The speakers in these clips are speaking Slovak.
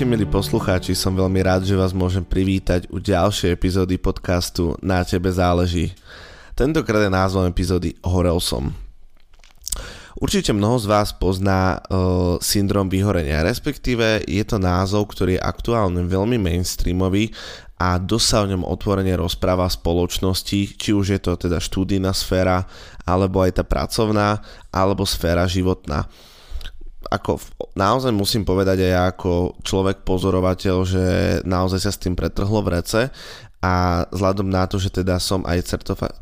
Ahojte milí poslucháči, som veľmi rád, že vás môžem privítať u ďalšej epizódy podcastu Na tebe záleží. Tentokrát je názvom epizódy Horel som. Určite mnoho z vás pozná uh, syndrom vyhorenia, respektíve je to názov, ktorý je aktuálne veľmi mainstreamový a dosť o ňom otvorene rozpráva spoločnosti, či už je to teda štúdijná sféra, alebo aj tá pracovná, alebo sféra životná ako naozaj musím povedať aj ja ako človek pozorovateľ, že naozaj sa s tým pretrhlo v rece a vzhľadom na to, že teda som aj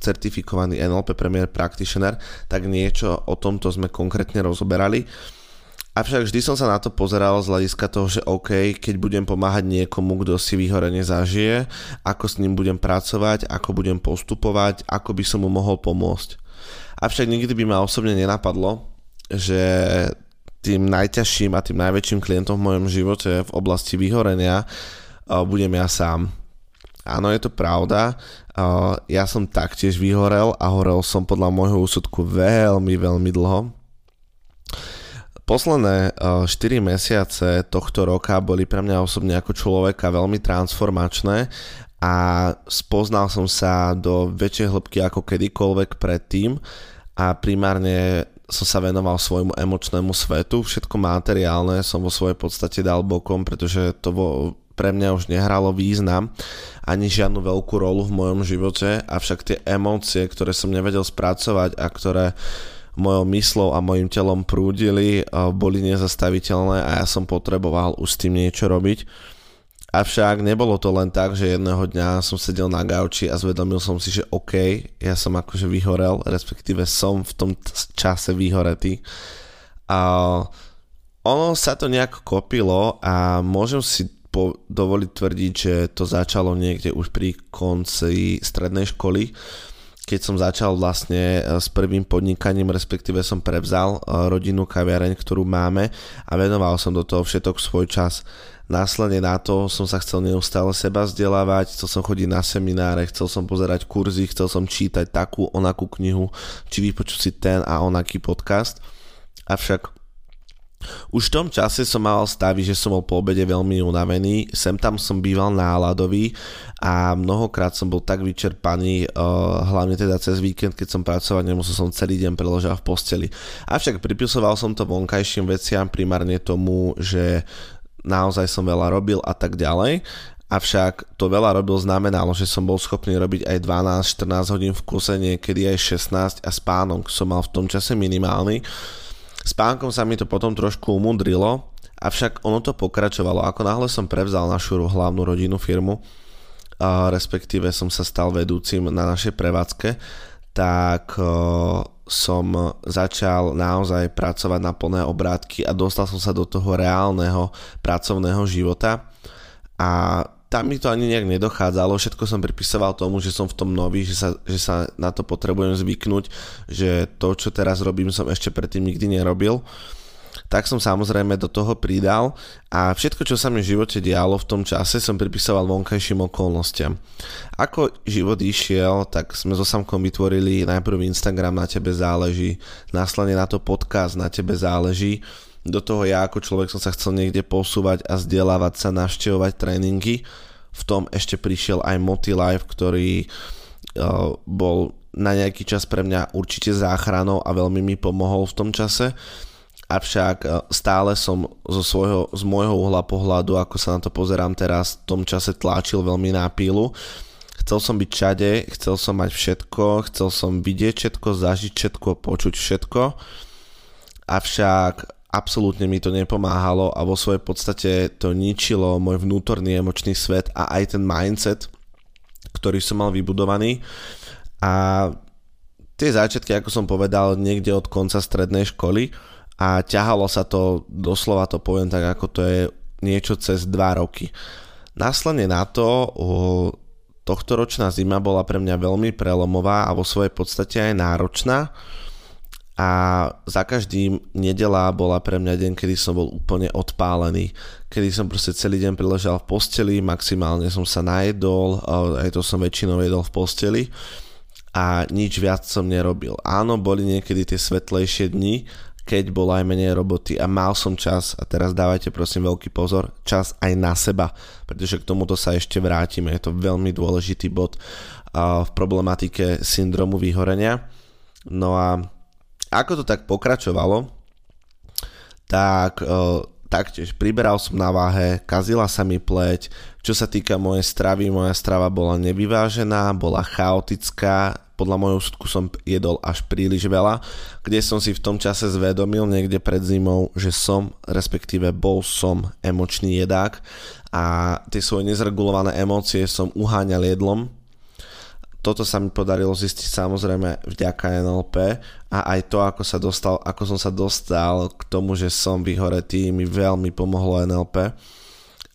certifikovaný NLP Premier Practitioner, tak niečo o tomto sme konkrétne rozoberali. Avšak vždy som sa na to pozeral z hľadiska toho, že OK, keď budem pomáhať niekomu, kto si vyhorene zažije, ako s ním budem pracovať, ako budem postupovať, ako by som mu mohol pomôcť. Avšak nikdy by ma osobne nenapadlo, že tým najťažším a tým najväčším klientom v mojom živote v oblasti vyhorenia budem ja sám. Áno, je to pravda. Ja som taktiež vyhorel a horel som podľa môjho úsudku veľmi, veľmi dlho. Posledné 4 mesiace tohto roka boli pre mňa osobne ako človeka veľmi transformačné a spoznal som sa do väčšej hĺbky ako kedykoľvek predtým a primárne som sa venoval svojmu emočnému svetu, všetko materiálne som vo svojej podstate dal bokom, pretože to vo, pre mňa už nehralo význam ani žiadnu veľkú rolu v mojom živote, avšak tie emócie, ktoré som nevedel spracovať a ktoré mojou myslou a mojim telom prúdili, boli nezastaviteľné a ja som potreboval už s tým niečo robiť Avšak nebolo to len tak, že jedného dňa som sedel na gauči a zvedomil som si, že OK, ja som akože vyhorel, respektíve som v tom čase vyhoretý. A ono sa to nejak kopilo a môžem si po, dovoliť tvrdiť, že to začalo niekde už pri konci strednej školy, keď som začal vlastne e, s prvým podnikaním, respektíve som prevzal e, rodinnú kaviareň, ktorú máme a venoval som do toho všetok svoj čas. Následne na to som sa chcel neustále seba vzdelávať, chcel som chodiť na semináre, chcel som pozerať kurzy, chcel som čítať takú, onakú knihu, či vypočuť si ten a onaký podcast. Avšak už v tom čase som mal stavy, že som bol po obede veľmi unavený, sem tam som býval náladový a mnohokrát som bol tak vyčerpaný, uh, hlavne teda cez víkend, keď som pracoval, nemusel som celý deň preložať v posteli. Avšak pripisoval som to vonkajším veciam, primárne tomu, že naozaj som veľa robil a tak ďalej. Avšak to veľa robil znamenalo, že som bol schopný robiť aj 12-14 hodín v kuse, niekedy aj 16 a spánok som mal v tom čase minimálny. Spánkom sa mi to potom trošku umudrilo, avšak ono to pokračovalo. Ako náhle som prevzal našu hlavnú rodinnú firmu, a respektíve som sa stal vedúcim na našej prevádzke, tak som začal naozaj pracovať na plné obrátky a dostal som sa do toho reálneho pracovného života a tam mi to ani nejak nedochádzalo, všetko som pripisoval tomu, že som v tom nový, že sa, že sa na to potrebujem zvyknúť, že to, čo teraz robím, som ešte predtým nikdy nerobil. Tak som samozrejme do toho pridal a všetko, čo sa mi v živote dialo v tom čase, som pripisoval vonkajším okolnostiam. Ako život išiel, tak sme so Samkom vytvorili najprv Instagram na tebe záleží, následne na to podcast na tebe záleží, do toho ja ako človek som sa chcel niekde posúvať a vzdelávať sa, navštevovať tréningy. V tom ešte prišiel aj Motilife, ktorý uh, bol na nejaký čas pre mňa určite záchranou a veľmi mi pomohol v tom čase avšak e, stále som zo svojho, z môjho uhla pohľadu, ako sa na to pozerám teraz, v tom čase tlačil veľmi na pílu. Chcel som byť čade, chcel som mať všetko, chcel som vidieť všetko, zažiť všetko, počuť všetko, avšak absolútne mi to nepomáhalo a vo svojej podstate to ničilo môj vnútorný emočný svet a aj ten mindset, ktorý som mal vybudovaný. A tie začiatky, ako som povedal, niekde od konca strednej školy, a ťahalo sa to, doslova to poviem tak, ako to je niečo cez 2 roky. Následne na to tohto ročná zima bola pre mňa veľmi prelomová a vo svojej podstate aj náročná a za každým nedela bola pre mňa deň, kedy som bol úplne odpálený, kedy som proste celý deň priležal v posteli, maximálne som sa najedol, aj to som väčšinou jedol v posteli a nič viac som nerobil. Áno, boli niekedy tie svetlejšie dni, keď bolo aj menej roboty a mal som čas, a teraz dávajte prosím veľký pozor, čas aj na seba, pretože k tomuto sa ešte vrátime, je to veľmi dôležitý bod v problematike syndromu vyhorenia. No a ako to tak pokračovalo, tak taktiež priberal som na váhe, kazila sa mi pleť, čo sa týka mojej stravy, moja strava bola nevyvážená, bola chaotická, podľa môjho súdku som jedol až príliš veľa, kde som si v tom čase zvedomil niekde pred zimou, že som, respektíve bol som emočný jedák. A tie svoje nezregulované emócie som uháňal jedlom. Toto sa mi podarilo zistiť samozrejme vďaka NLP a aj to, ako, sa dostal, ako som sa dostal k tomu, že som vyhoretý, mi veľmi pomohlo NLP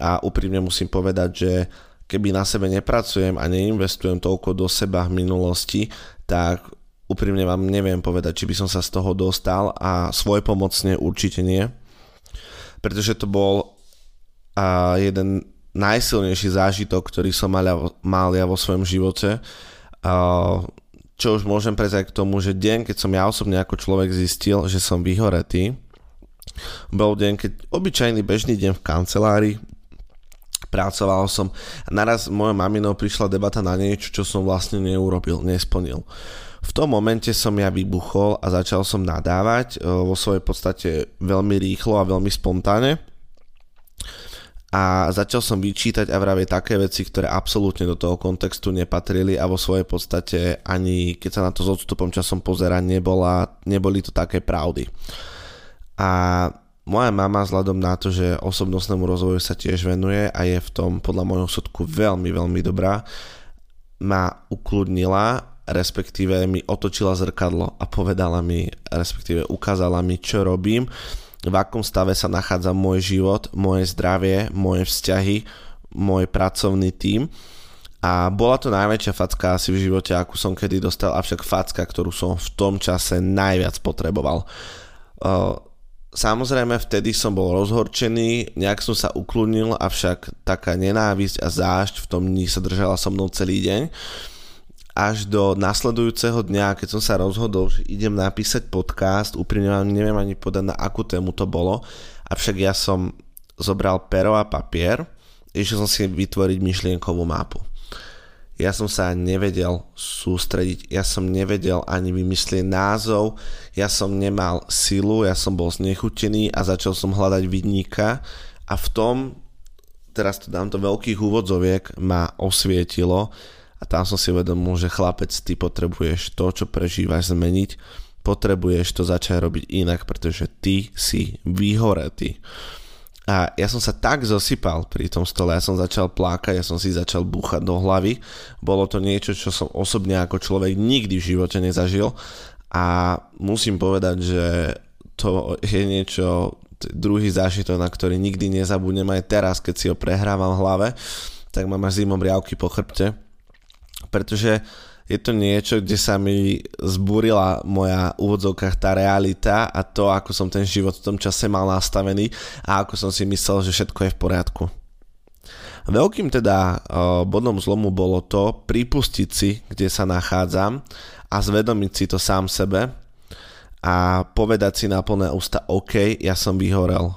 a úprimne musím povedať, že keby na sebe nepracujem a neinvestujem toľko do seba v minulosti, tak úprimne vám neviem povedať, či by som sa z toho dostal a svoj pomocne určite nie. Pretože to bol a jeden najsilnejší zážitok, ktorý som mal, mal ja vo svojom živote. A čo už môžem prejsť aj k tomu, že deň, keď som ja osobne ako človek zistil, že som vyhoretý, bol deň, keď obyčajný bežný deň v kancelárii, pracoval som. A naraz mojou maminou prišla debata na niečo, čo som vlastne neurobil, nesplnil. V tom momente som ja vybuchol a začal som nadávať e, vo svojej podstate veľmi rýchlo a veľmi spontánne a začal som vyčítať a vraviť také veci, ktoré absolútne do toho kontextu nepatrili a vo svojej podstate ani keď sa na to s odstupom časom pozera, nebola, neboli to také pravdy. A moja mama vzhľadom na to, že osobnostnému rozvoju sa tiež venuje a je v tom podľa môjho súdku veľmi, veľmi dobrá, ma ukludnila, respektíve mi otočila zrkadlo a povedala mi, respektíve ukázala mi, čo robím, v akom stave sa nachádza môj život, moje zdravie, moje vzťahy, môj pracovný tím. A bola to najväčšia facka asi v živote, akú som kedy dostal, avšak facka, ktorú som v tom čase najviac potreboval. Samozrejme, vtedy som bol rozhorčený, nejak som sa uklonil, avšak taká nenávisť a zášť v tom dni sa držala so mnou celý deň. Až do nasledujúceho dňa, keď som sa rozhodol, že idem napísať podcast, úprimne vám neviem ani povedať, na akú tému to bolo, avšak ja som zobral pero a papier, išiel som si vytvoriť myšlienkovú mapu. Ja som sa nevedel sústrediť, ja som nevedel ani vymyslieť názov, ja som nemal silu, ja som bol znechutený a začal som hľadať vidníka a v tom, teraz to dám do veľkých úvodzoviek, ma osvietilo a tam som si uvedomil, že chlapec, ty potrebuješ to, čo prežívaš zmeniť, potrebuješ to začať robiť inak, pretože ty si vyhoretý. A ja som sa tak zosypal pri tom stole, ja som začal plakať, ja som si začal búchať do hlavy. Bolo to niečo, čo som osobne ako človek nikdy v živote nezažil. A musím povedať, že to je niečo, druhý zážitok, na ktorý nikdy nezabudnem. Aj teraz, keď si ho prehrávam v hlave, tak mám až zimom riavky po chrbte, pretože je to niečo, kde sa mi zbúrila moja úvodzovkách tá realita a to, ako som ten život v tom čase mal nastavený a ako som si myslel, že všetko je v poriadku. Veľkým teda bodom zlomu bolo to pripustiť si, kde sa nachádzam a zvedomiť si to sám sebe a povedať si na plné ústa OK, ja som vyhorel,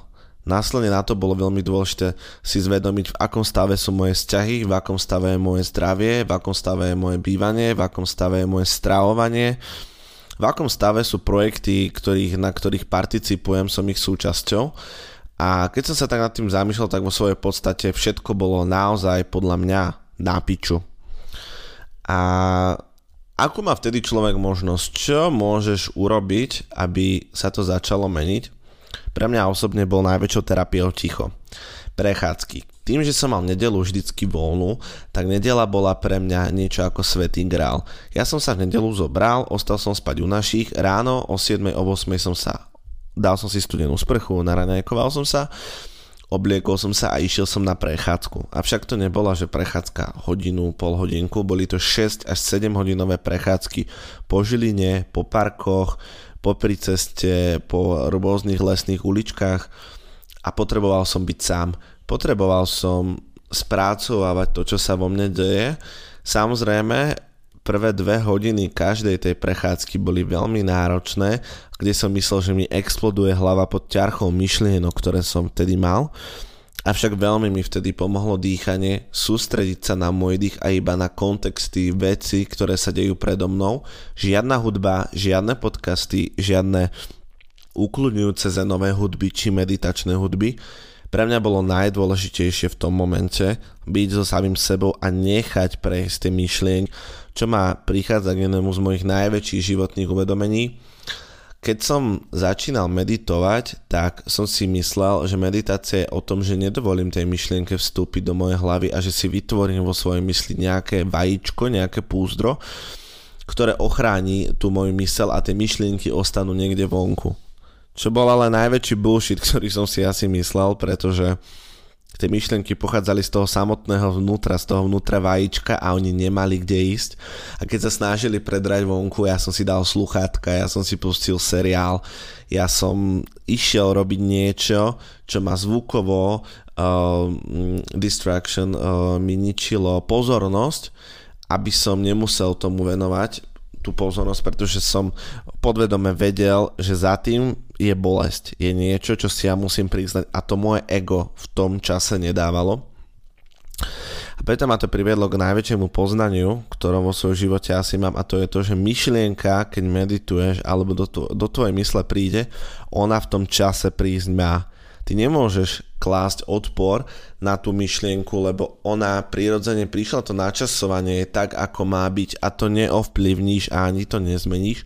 Následne na to bolo veľmi dôležité si zvedomiť, v akom stave sú moje vzťahy, v akom stave je moje zdravie, v akom stave je moje bývanie, v akom stave je moje stravovanie, v akom stave sú projekty, ktorých, na ktorých participujem, som ich súčasťou. A keď som sa tak nad tým zamýšľal, tak vo svojej podstate všetko bolo naozaj podľa mňa na piču. A ako má vtedy človek možnosť, čo môžeš urobiť, aby sa to začalo meniť? Pre mňa osobne bol najväčšou terapiou ticho. Prechádzky. Tým, že som mal nedelu vždycky voľnú, tak nedela bola pre mňa niečo ako svetý grál. Ja som sa v nedelu zobral, ostal som spať u našich, ráno o 7 o 8 som sa dal som si studenú sprchu, naraňajkoval som sa, obliekol som sa a išiel som na prechádzku. Avšak to nebola, že prechádzka hodinu, pol hodinku, boli to 6 až 7 hodinové prechádzky po Žiline, po parkoch, popri ceste, po rôznych lesných uličkách a potreboval som byť sám. Potreboval som spracovávať to, čo sa vo mne deje. Samozrejme, prvé dve hodiny každej tej prechádzky boli veľmi náročné, kde som myslel, že mi exploduje hlava pod ťarchou myšlienok, ktoré som vtedy mal. Avšak veľmi mi vtedy pomohlo dýchanie, sústrediť sa na môj dých a iba na kontexty, veci, ktoré sa dejú predo mnou. Žiadna hudba, žiadne podcasty, žiadne ukludňujúce zenové hudby či meditačné hudby. Pre mňa bolo najdôležitejšie v tom momente byť so samým sebou a nechať prejsť tie myšlieň, čo má prichádza k jednému z mojich najväčších životných uvedomení keď som začínal meditovať, tak som si myslel, že meditácia je o tom, že nedovolím tej myšlienke vstúpiť do mojej hlavy a že si vytvorím vo svojej mysli nejaké vajíčko, nejaké púzdro, ktoré ochráni tú moju mysel a tie myšlienky ostanú niekde vonku. Čo bol ale najväčší bullshit, ktorý som si asi myslel, pretože tie myšlienky pochádzali z toho samotného vnútra, z toho vnútra vajíčka a oni nemali kde ísť. A keď sa snažili predrať vonku, ja som si dal sluchátka, ja som si pustil seriál, ja som išiel robiť niečo, čo ma zvukovo uh, distraction uh, mi ničilo pozornosť, aby som nemusel tomu venovať tú pozornosť, pretože som podvedome vedel, že za tým je bolesť, je niečo, čo si ja musím priznať a to moje ego v tom čase nedávalo. A preto ma to priviedlo k najväčšiemu poznaniu, ktorom vo svojom živote asi mám a to je to, že myšlienka, keď medituješ alebo do, to, do tvojej mysle príde, ona v tom čase prísť má. Ty nemôžeš klásť odpor na tú myšlienku, lebo ona prirodzene prišla, to načasovanie je tak, ako má byť a to neovplyvníš a ani to nezmeníš.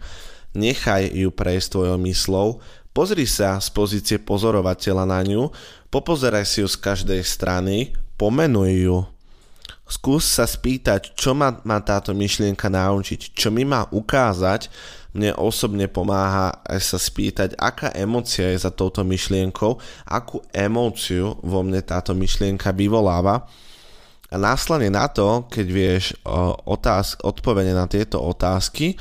Nechaj ju prejsť tvojou myslou, pozri sa z pozície pozorovateľa na ňu, popozeraj si ju z každej strany, pomenuj ju. Skús sa spýtať, čo ma má táto myšlienka naučiť, čo mi má ukázať, mne osobne pomáha aj sa spýtať, aká emocia je za touto myšlienkou, akú emóciu vo mne táto myšlienka vyvoláva. A následne na to, keď vieš otáz- odpovede na tieto otázky,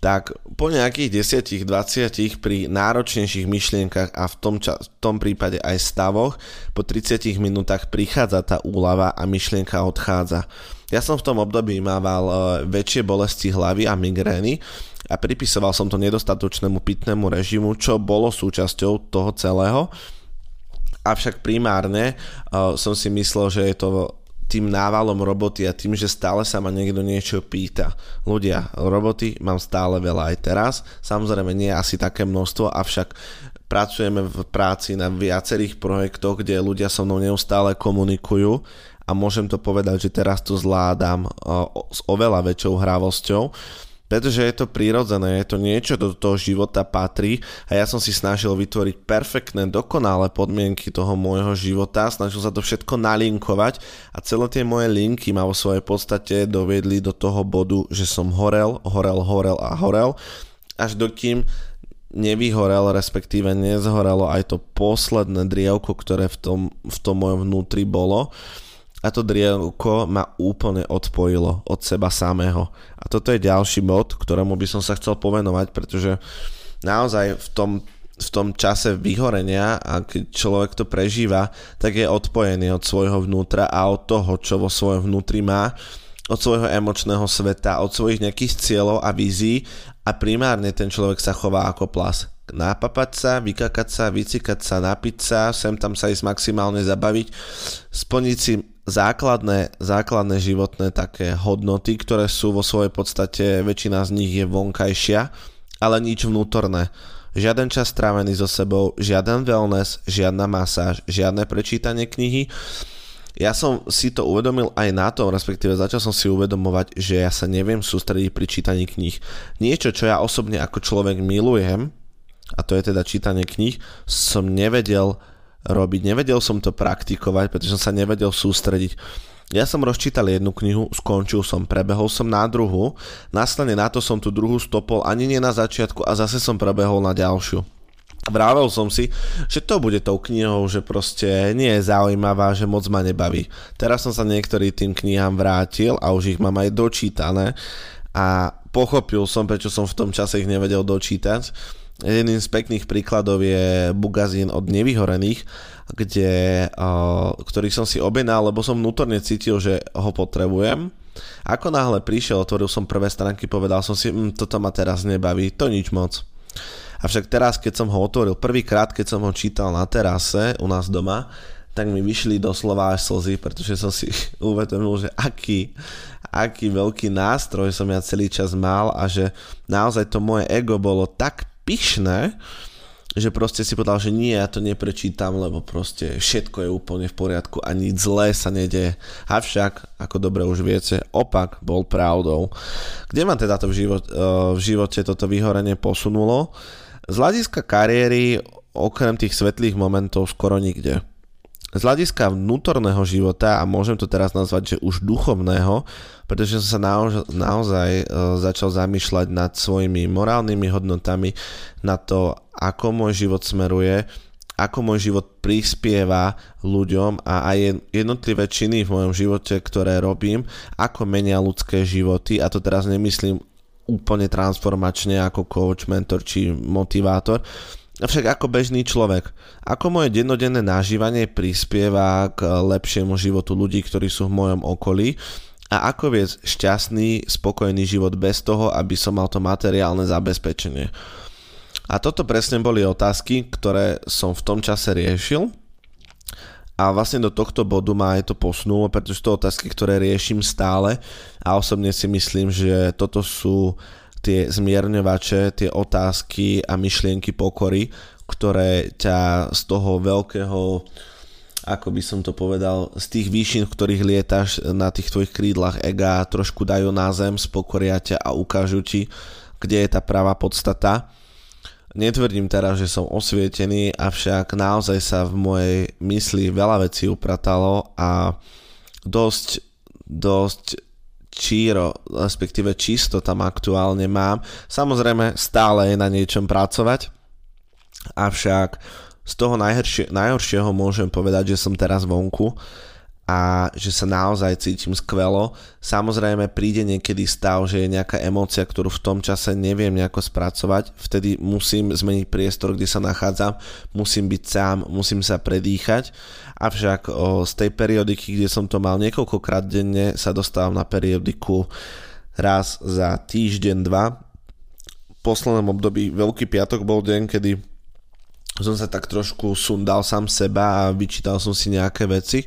tak po nejakých 10-20 pri náročnejších myšlienkach a v tom, čas, v tom prípade aj stavoch, po 30 minútach prichádza tá úlava a myšlienka odchádza. Ja som v tom období mával e, väčšie bolesti hlavy a migrény a pripisoval som to nedostatočnému pitnému režimu, čo bolo súčasťou toho celého. Avšak primárne uh, som si myslel, že je to tým návalom roboty a tým, že stále sa ma niekto niečo pýta. Ľudia, roboty mám stále veľa aj teraz, samozrejme nie asi také množstvo, avšak pracujeme v práci na viacerých projektoch, kde ľudia so mnou neustále komunikujú a môžem to povedať, že teraz to zvládam uh, s oveľa väčšou hravosťou pretože je to prírodzené, je to niečo, do toho života patrí a ja som si snažil vytvoriť perfektné, dokonalé podmienky toho môjho života, snažil sa to všetko nalinkovať a celé tie moje linky ma vo svojej podstate doviedli do toho bodu, že som horel, horel, horel a horel, až dokým nevyhorel, respektíve nezhorelo aj to posledné drievko, ktoré v tom, v tom mojom vnútri bolo a to drievko ma úplne odpojilo od seba samého. A toto je ďalší bod, ktorému by som sa chcel povenovať, pretože naozaj v tom, v tom čase vyhorenia a keď človek to prežíva, tak je odpojený od svojho vnútra a od toho, čo vo svojom vnútri má, od svojho emočného sveta, od svojich nejakých cieľov a vízií a primárne ten človek sa chová ako plas nápapať sa, vykakať sa, vycikať sa, napiť sa, sem tam sa ísť maximálne zabaviť, splniť si základné, základné životné také hodnoty, ktoré sú vo svojej podstate, väčšina z nich je vonkajšia, ale nič vnútorné. Žiaden čas strávený so sebou, žiaden wellness, žiadna masáž, žiadne prečítanie knihy. Ja som si to uvedomil aj na tom, respektíve začal som si uvedomovať, že ja sa neviem sústrediť pri čítaní kníh. Niečo, čo ja osobne ako človek milujem, a to je teda čítanie kníh, som nevedel robiť. Nevedel som to praktikovať, pretože som sa nevedel sústrediť. Ja som rozčítal jednu knihu, skončil som, prebehol som na druhú, následne na to som tú druhú stopol ani nie na začiatku a zase som prebehol na ďalšiu. Vravel som si, že to bude tou knihou, že proste nie je zaujímavá, že moc ma nebaví. Teraz som sa niektorý tým knihám vrátil a už ich mám aj dočítané a pochopil som, prečo som v tom čase ich nevedel dočítať Jedným z pekných príkladov je bugazín od nevyhorených, kde, ktorý som si objednal, lebo som vnútorne cítil, že ho potrebujem Ako náhle prišiel, otvoril som prvé stránky, povedal som si, hm, toto ma teraz nebaví, to nič moc. Avšak teraz, keď som ho otvoril prvýkrát, keď som ho čítal na terase u nás doma, tak mi vyšli doslova až slzy, pretože som si uvedomil, že aký, aký veľký nástroj som ja celý čas mal a že naozaj to moje ego bolo tak pyšné, že proste si povedal, že nie, ja to neprečítam, lebo proste všetko je úplne v poriadku a nič zlé sa nedeje. Avšak, ako dobre už viete, opak bol pravdou. Kde ma teda to v, život, eh, v živote toto vyhorenie posunulo? Z hľadiska kariéry, okrem tých svetlých momentov, skoro nikde. Z hľadiska vnútorného života, a môžem to teraz nazvať, že už duchovného, pretože som sa naozaj e, začal zamýšľať nad svojimi morálnymi hodnotami, na to, ako môj život smeruje, ako môj život prispieva ľuďom a aj jednotlivé činy v mojom živote, ktoré robím, ako menia ľudské životy. A to teraz nemyslím úplne transformačne ako coach, mentor či motivátor, Avšak ako bežný človek, ako moje dennodenné nažívanie prispieva k lepšiemu životu ľudí, ktorí sú v mojom okolí a ako viesť šťastný, spokojný život bez toho, aby som mal to materiálne zabezpečenie. A toto presne boli otázky, ktoré som v tom čase riešil a vlastne do tohto bodu ma aj to posunulo, pretože to otázky, ktoré riešim stále a osobne si myslím, že toto sú tie zmierňovače, tie otázky a myšlienky pokory, ktoré ťa z toho veľkého ako by som to povedal, z tých výšin, v ktorých lietaš na tých tvojich krídlach ega trošku dajú na zem, spokoria ťa a ukážu ti, kde je tá pravá podstata. Netvrdím teraz, že som osvietený, avšak naozaj sa v mojej mysli veľa vecí upratalo a dosť, dosť číro, respektíve čisto tam aktuálne mám. Samozrejme stále je na niečom pracovať, avšak z toho najhoršie, najhoršieho môžem povedať, že som teraz vonku a že sa naozaj cítim skvelo. Samozrejme príde niekedy stav, že je nejaká emócia, ktorú v tom čase neviem nejako spracovať, vtedy musím zmeniť priestor, kde sa nachádzam, musím byť sám, musím sa predýchať, avšak o, z tej periodiky, kde som to mal niekoľkokrát denne, sa dostávam na periodiku raz za týždeň, dva. V poslednom období Veľký piatok bol deň, kedy som sa tak trošku sundal sám seba a vyčítal som si nejaké veci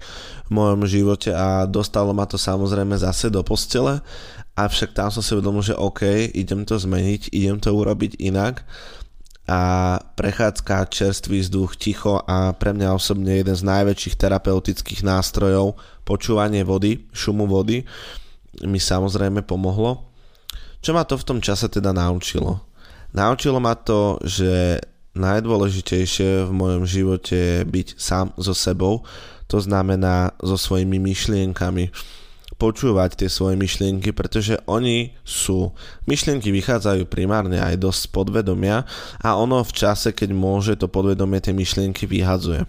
v mojom živote a dostalo ma to samozrejme zase do postele, avšak tam som si uvedomil, že OK, idem to zmeniť, idem to urobiť inak a prechádzka, čerstvý vzduch, ticho a pre mňa osobne jeden z najväčších terapeutických nástrojov počúvanie vody, šumu vody mi samozrejme pomohlo. Čo ma to v tom čase teda naučilo? Naučilo ma to, že najdôležitejšie v mojom živote je byť sám so sebou, to znamená so svojimi myšlienkami, počúvať tie svoje myšlienky, pretože oni sú, myšlienky vychádzajú primárne aj dosť z podvedomia a ono v čase, keď môže, to podvedomie tie myšlienky vyhadzuje.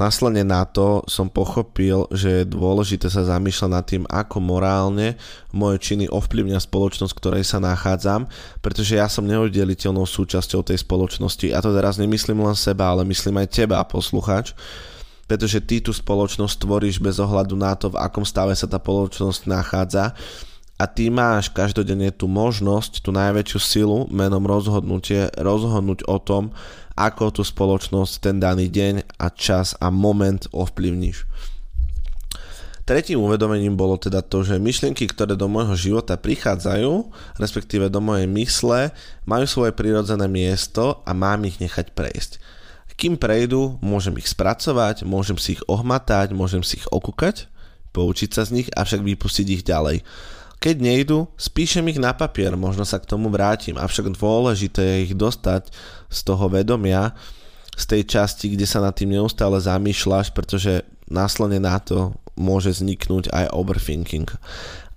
Následne na to som pochopil, že je dôležité sa zamýšľať nad tým, ako morálne moje činy ovplyvňa spoločnosť, v ktorej sa nachádzam, pretože ja som neoddeliteľnou súčasťou tej spoločnosti. A to teraz nemyslím len seba, ale myslím aj teba, posluchač, pretože ty tú spoločnosť tvoríš bez ohľadu na to, v akom stave sa tá spoločnosť nachádza a ty máš každodenne tú možnosť, tú najväčšiu silu menom rozhodnutie, rozhodnúť o tom, ako tú spoločnosť ten daný deň a čas a moment ovplyvníš. Tretím uvedomením bolo teda to, že myšlienky, ktoré do môjho života prichádzajú, respektíve do mojej mysle, majú svoje prirodzené miesto a mám ich nechať prejsť. Kým prejdú, môžem ich spracovať, môžem si ich ohmatať, môžem si ich okúkať, poučiť sa z nich, avšak vypustiť ich ďalej. Keď nejdu, spíšem ich na papier, možno sa k tomu vrátim, avšak dôležité je ich dostať z toho vedomia, z tej časti, kde sa nad tým neustále zamýšľaš, pretože následne na to môže vzniknúť aj overthinking.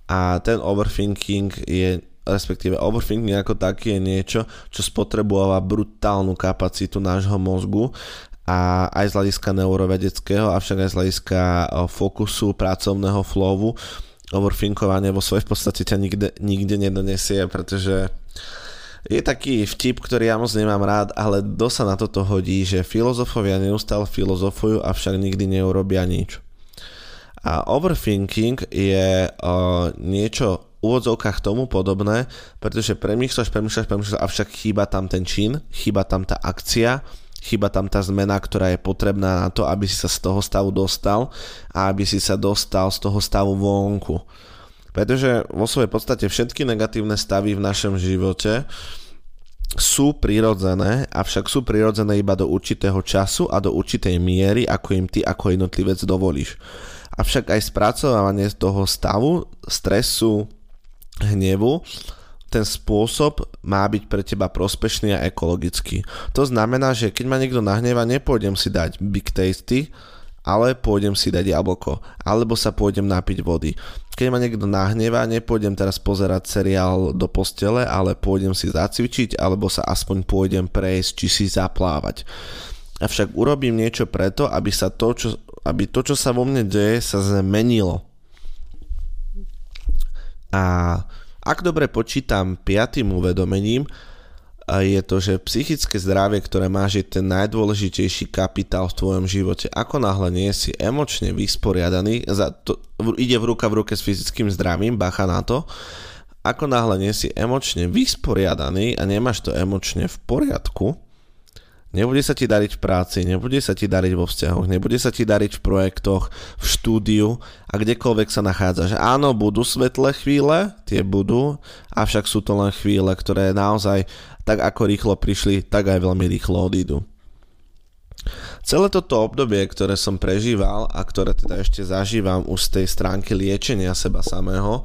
A ten overthinking je respektíve overthinking ako taký je niečo, čo spotrebováva brutálnu kapacitu nášho mozgu a aj z hľadiska neurovedeckého, avšak aj z hľadiska fokusu, pracovného flowu overfinkovanie vo svojej podstate ťa nikde, nikde nedonesie, pretože je taký vtip, ktorý ja moc nemám rád, ale dosa na toto hodí, že filozofovia neustále filozofujú, avšak nikdy neurobia nič. A overthinking je uh, niečo v úvodzovkách tomu podobné, pretože premýšľaš, premýšľaš, premýšľaš, avšak chýba tam ten čin, chýba tam tá akcia, chýba tam tá zmena, ktorá je potrebná na to, aby si sa z toho stavu dostal a aby si sa dostal z toho stavu vonku. Pretože vo svojej podstate všetky negatívne stavy v našom živote sú prirodzené, avšak sú prirodzené iba do určitého času a do určitej miery, ako im ty ako jednotlivec dovolíš. Avšak aj spracovanie toho stavu, stresu, hnevu, ten spôsob má byť pre teba prospešný a ekologický. To znamená, že keď ma niekto nahneva, nepôjdem si dať Big Tasty, ale pôjdem si dať jablko, alebo sa pôjdem napiť vody. Keď ma niekto nahneva, nepôjdem teraz pozerať seriál do postele, ale pôjdem si zacvičiť, alebo sa aspoň pôjdem prejsť, či si zaplávať. Avšak urobím niečo preto, aby sa to, čo aby to, čo sa vo mne deje, sa zmenilo. A ak dobre počítam piatým uvedomením, je to, že psychické zdravie, ktoré máš, je ten najdôležitejší kapitál v tvojom živote. Ako náhle nie si emočne vysporiadaný, za to, ide v ruka v ruke s fyzickým zdravím, bacha na to, ako náhle nie si emočne vysporiadaný a nemáš to emočne v poriadku, Nebude sa ti dariť v práci, nebude sa ti dariť vo vzťahoch, nebude sa ti dariť v projektoch, v štúdiu a kdekoľvek sa nachádzaš. Áno, budú svetlé chvíle, tie budú, avšak sú to len chvíle, ktoré naozaj tak ako rýchlo prišli, tak aj veľmi rýchlo odídu. Celé toto obdobie, ktoré som prežíval a ktoré teda ešte zažívam už z tej stránky liečenia seba samého,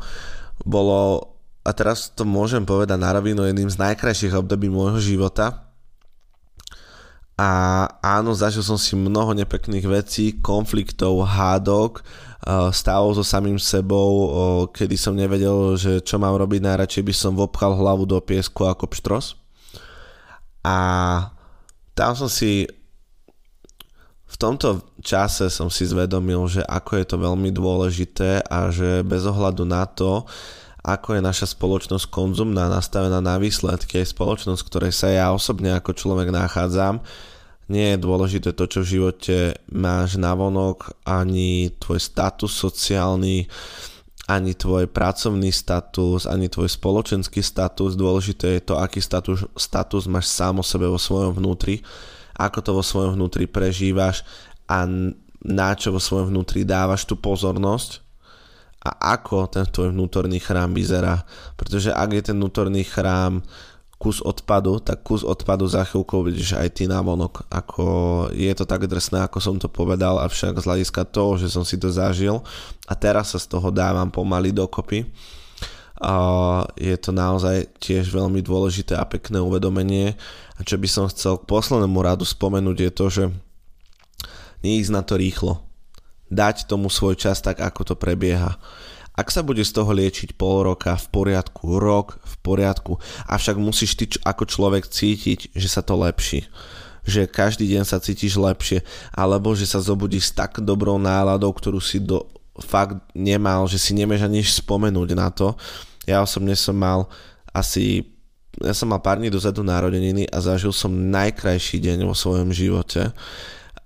bolo, a teraz to môžem povedať na rovinu, jedným z najkrajších období môjho života, a áno, zažil som si mnoho nepekných vecí, konfliktov, hádok, eh, stavov so samým sebou, kedy som nevedel, že čo mám robiť, najradšej by som vopchal hlavu do piesku ako pštros. A tam som si v tomto čase som si zvedomil, že ako je to veľmi dôležité a že bez ohľadu na to, ako je naša spoločnosť konzumná, nastavená na výsledky, aj spoločnosť, ktorej sa ja osobne ako človek nachádzam, nie je dôležité to, čo v živote máš vonok, ani tvoj status sociálny, ani tvoj pracovný status, ani tvoj spoločenský status. Dôležité je to, aký status, status máš sám o sebe vo svojom vnútri, ako to vo svojom vnútri prežívaš a na čo vo svojom vnútri dávaš tú pozornosť a ako ten tvoj vnútorný chrám vyzerá. Pretože ak je ten vnútorný chrám kus odpadu, tak kus odpadu za chvíľku vidíš aj ty vonok. Ako je to tak drsné, ako som to povedal, avšak z hľadiska toho, že som si to zažil a teraz sa z toho dávam pomaly dokopy, a je to naozaj tiež veľmi dôležité a pekné uvedomenie. A čo by som chcel k poslednému radu spomenúť je to, že neísť na to rýchlo. Dať tomu svoj čas tak, ako to prebieha. Ak sa bude z toho liečiť pol roka, v poriadku, rok, v poriadku, avšak musíš ty ako človek cítiť, že sa to lepší že každý deň sa cítiš lepšie, alebo že sa zobudíš s tak dobrou náladou, ktorú si do, fakt nemal, že si nemáš ani spomenúť na to. Ja osobne som mal asi, ja som mal pár dní dozadu narodeniny a zažil som najkrajší deň vo svojom živote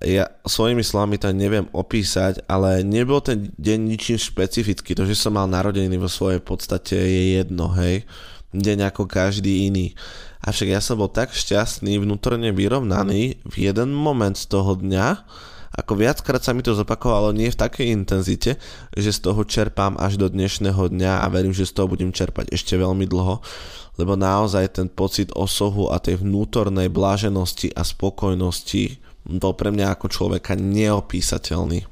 ja svojimi slovami to neviem opísať, ale nebol ten deň ničím špecifický. To, že som mal narodeniny vo svojej podstate je jedno, hej. Deň ako každý iný. Avšak ja som bol tak šťastný, vnútorne vyrovnaný v jeden moment z toho dňa, ako viackrát sa mi to zopakovalo, nie v takej intenzite, že z toho čerpám až do dnešného dňa a verím, že z toho budem čerpať ešte veľmi dlho, lebo naozaj ten pocit osohu a tej vnútornej bláženosti a spokojnosti bol pre mňa ako človeka neopísateľný.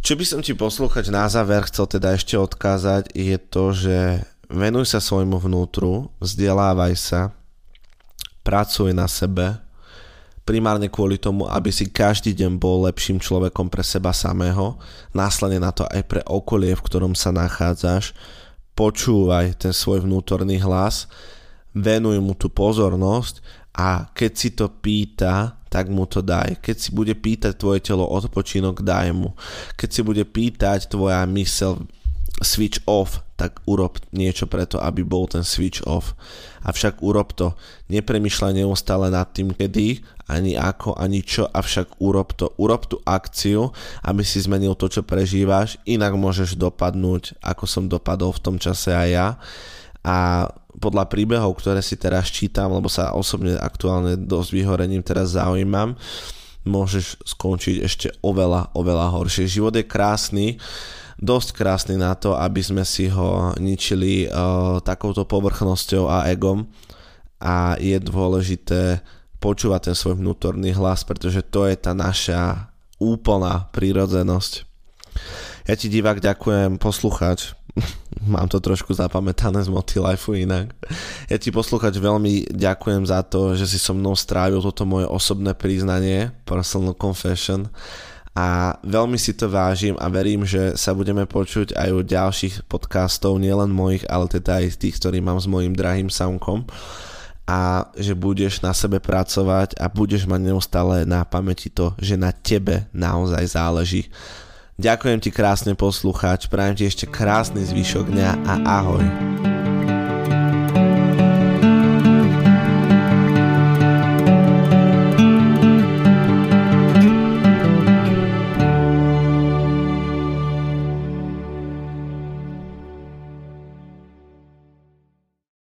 Čo by som ti poslúchať na záver chcel teda ešte odkázať je to, že venuj sa svojmu vnútru, vzdelávaj sa, pracuj na sebe, primárne kvôli tomu, aby si každý deň bol lepším človekom pre seba samého, následne na to aj pre okolie, v ktorom sa nachádzaš, počúvaj ten svoj vnútorný hlas, venuj mu tú pozornosť a keď si to pýta, tak mu to daj. Keď si bude pýtať tvoje telo odpočinok, daj mu. Keď si bude pýtať tvoja mysel switch off, tak urob niečo preto, aby bol ten switch off. Avšak urob to. Nepremýšľaj neustále nad tým, kedy, ani ako, ani čo, avšak urob to. Urob tú akciu, aby si zmenil to, čo prežívaš, inak môžeš dopadnúť, ako som dopadol v tom čase aj ja. A podľa príbehov, ktoré si teraz čítam, lebo sa osobne aktuálne dosť vyhorením teraz zaujímam, môžeš skončiť ešte oveľa, oveľa horšie. Život je krásny, dosť krásny na to, aby sme si ho ničili uh, takouto povrchnosťou a egom a je dôležité počúvať ten svoj vnútorný hlas, pretože to je tá naša úplná prírodzenosť. Ja ti divák ďakujem, posluchač, mám to trošku zapamätané z Motilifeu inak. Ja ti poslúchať veľmi ďakujem za to, že si so mnou strávil toto moje osobné priznanie, personal confession a veľmi si to vážim a verím, že sa budeme počuť aj u ďalších podcastov, nielen mojich, ale teda aj tých, ktorí mám s mojim drahým Soundkom a že budeš na sebe pracovať a budeš mať neustále na pamäti to, že na tebe naozaj záleží. Ďakujem ti krásne poslucháč, prajem ti ešte krásny zvyšok dňa a ahoj.